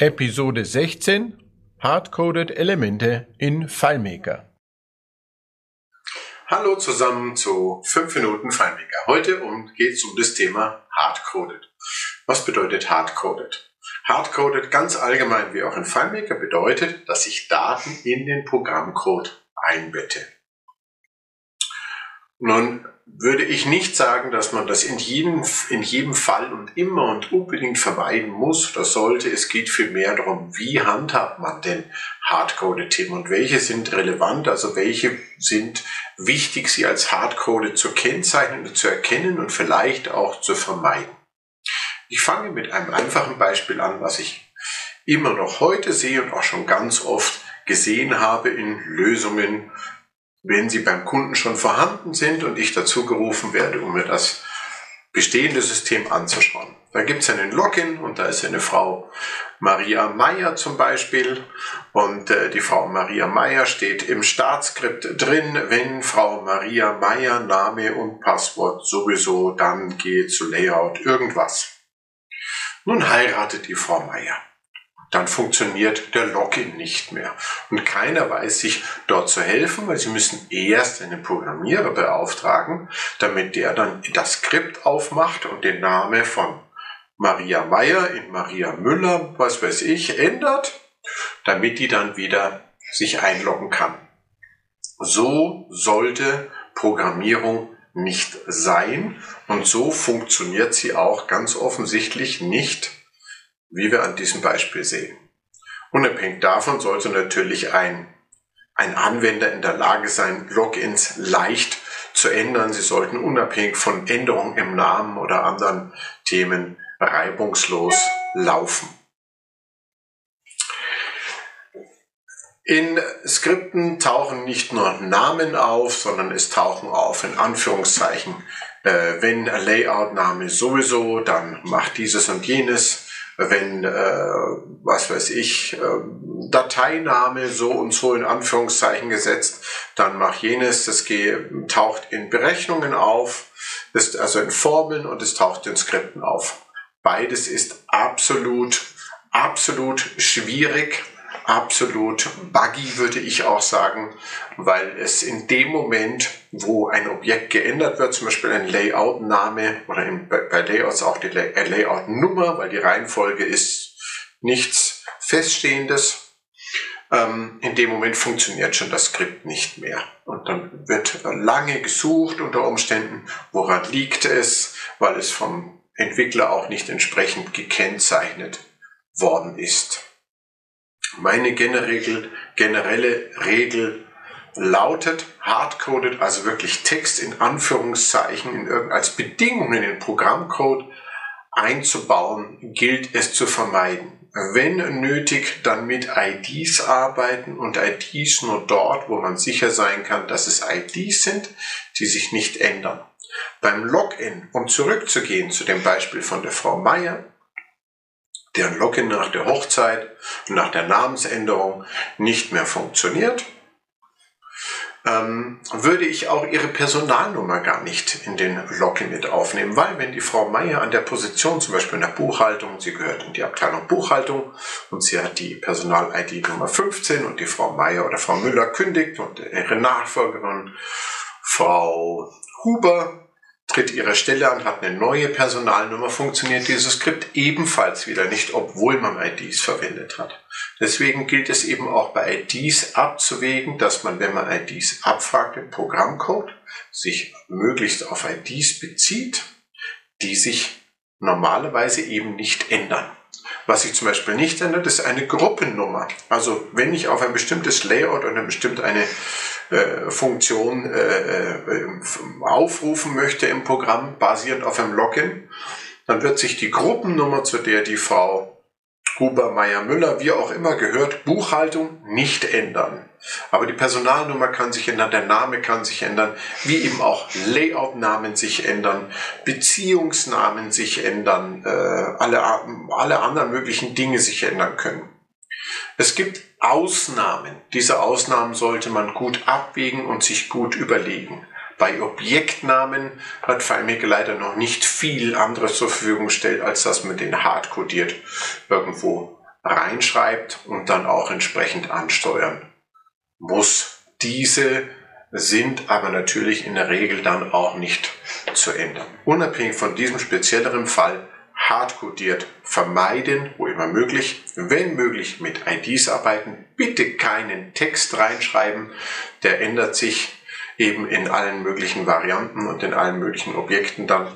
Episode 16 Hardcoded Elemente in FileMaker. Hallo zusammen zu 5 Minuten FileMaker. Heute geht es um das Thema Hardcoded. Was bedeutet Hardcoded? Hardcoded ganz allgemein wie auch in FileMaker bedeutet, dass ich Daten in den Programmcode einbette. Nun würde ich nicht sagen, dass man das in jedem, in jedem Fall und immer und unbedingt vermeiden muss oder sollte. Es geht vielmehr darum, wie handhabt man denn Hardcoded-Themen und welche sind relevant, also welche sind wichtig, sie als Hardcoded zu kennzeichnen und zu erkennen und vielleicht auch zu vermeiden. Ich fange mit einem einfachen Beispiel an, was ich immer noch heute sehe und auch schon ganz oft gesehen habe in Lösungen wenn sie beim Kunden schon vorhanden sind und ich dazu gerufen werde, um mir das bestehende System anzuschauen. Da gibt es einen Login und da ist eine Frau Maria Meyer zum Beispiel und äh, die Frau Maria Meyer steht im Startskript drin, wenn Frau Maria Meyer Name und Passwort sowieso, dann geht zu Layout irgendwas. Nun heiratet die Frau Meyer dann funktioniert der Login nicht mehr. Und keiner weiß sich dort zu helfen, weil sie müssen erst einen Programmierer beauftragen, damit der dann das Skript aufmacht und den Namen von Maria Meyer in Maria Müller, was weiß ich, ändert, damit die dann wieder sich einloggen kann. So sollte Programmierung nicht sein und so funktioniert sie auch ganz offensichtlich nicht wie wir an diesem Beispiel sehen. Unabhängig davon sollte natürlich ein, ein Anwender in der Lage sein, Logins leicht zu ändern. Sie sollten unabhängig von Änderungen im Namen oder anderen Themen reibungslos laufen. In Skripten tauchen nicht nur Namen auf, sondern es tauchen auf in Anführungszeichen, äh, wenn Layout-Name sowieso, dann macht dieses und jenes wenn, äh, was weiß ich, äh, Dateiname so und so in Anführungszeichen gesetzt, dann mach jenes, das taucht in Berechnungen auf, ist also in Formeln und es taucht in Skripten auf. Beides ist absolut, absolut schwierig absolut buggy, würde ich auch sagen, weil es in dem Moment, wo ein Objekt geändert wird, zum Beispiel ein Layout-Name oder in, bei Layouts auch die äh, Layout-Nummer, weil die Reihenfolge ist nichts Feststehendes, ähm, in dem Moment funktioniert schon das Skript nicht mehr. Und dann wird lange gesucht unter Umständen, woran liegt es, weil es vom Entwickler auch nicht entsprechend gekennzeichnet worden ist. Meine generelle, generelle Regel lautet, hardcoded, also wirklich Text in Anführungszeichen in als Bedingung in den Programmcode einzubauen, gilt es zu vermeiden. Wenn nötig, dann mit IDs arbeiten und IDs nur dort, wo man sicher sein kann, dass es IDs sind, die sich nicht ändern. Beim Login, um zurückzugehen zu dem Beispiel von der Frau Meier, deren Login nach der Hochzeit und nach der Namensänderung nicht mehr funktioniert, ähm, würde ich auch ihre Personalnummer gar nicht in den Login mit aufnehmen, weil wenn die Frau Meier an der Position, zum Beispiel in der Buchhaltung, sie gehört in die Abteilung Buchhaltung und sie hat die Personal-ID Nummer 15 und die Frau Meier oder Frau Müller kündigt und ihre Nachfolgerin Frau Huber tritt ihre Stelle an, hat eine neue Personalnummer, funktioniert dieses Skript ebenfalls wieder nicht, obwohl man IDs verwendet hat. Deswegen gilt es eben auch bei IDs abzuwägen, dass man, wenn man IDs abfragt im Programmcode, sich möglichst auf IDs bezieht, die sich normalerweise eben nicht ändern. Was sich zum Beispiel nicht ändert, ist eine Gruppennummer. Also wenn ich auf ein bestimmtes Layout oder bestimmt eine äh, Funktion äh, äh, aufrufen möchte im Programm, basierend auf einem Login, dann wird sich die Gruppennummer, zu der die Frau Huber, Meier, Müller, wie auch immer gehört, Buchhaltung nicht ändern. Aber die Personalnummer kann sich ändern, der Name kann sich ändern, wie eben auch Layout-Namen sich ändern, Beziehungsnamen sich ändern, äh, alle, alle anderen möglichen Dinge sich ändern können. Es gibt Ausnahmen. Diese Ausnahmen sollte man gut abwägen und sich gut überlegen. Bei Objektnamen hat FileMaker leider noch nicht viel anderes zur Verfügung gestellt, als dass man den hardcodiert irgendwo reinschreibt und dann auch entsprechend ansteuern muss. Diese sind aber natürlich in der Regel dann auch nicht zu ändern. Unabhängig von diesem spezielleren Fall hardcodiert vermeiden, wo immer möglich. Wenn möglich mit IDs arbeiten. Bitte keinen Text reinschreiben. Der ändert sich eben in allen möglichen Varianten und in allen möglichen Objekten dann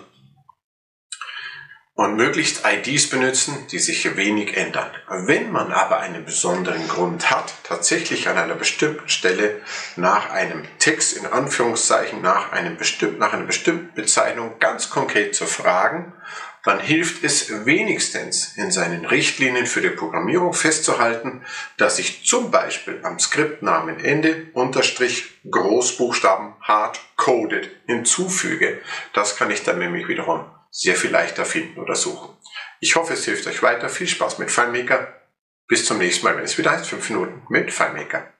und möglichst IDs benutzen, die sich wenig ändern. Wenn man aber einen besonderen Grund hat, tatsächlich an einer bestimmten Stelle nach einem Text in Anführungszeichen, nach, einem bestimmt, nach einer bestimmten Bezeichnung ganz konkret zu fragen, dann hilft es wenigstens in seinen Richtlinien für die Programmierung festzuhalten, dass ich zum Beispiel am Skriptnamen Ende Unterstrich Großbuchstaben hard coded hinzufüge. Das kann ich dann nämlich wiederum sehr viel leichter finden oder suchen. Ich hoffe, es hilft euch weiter. Viel Spaß mit FileMaker. Bis zum nächsten Mal, wenn es wieder heißt 5 Minuten mit FileMaker.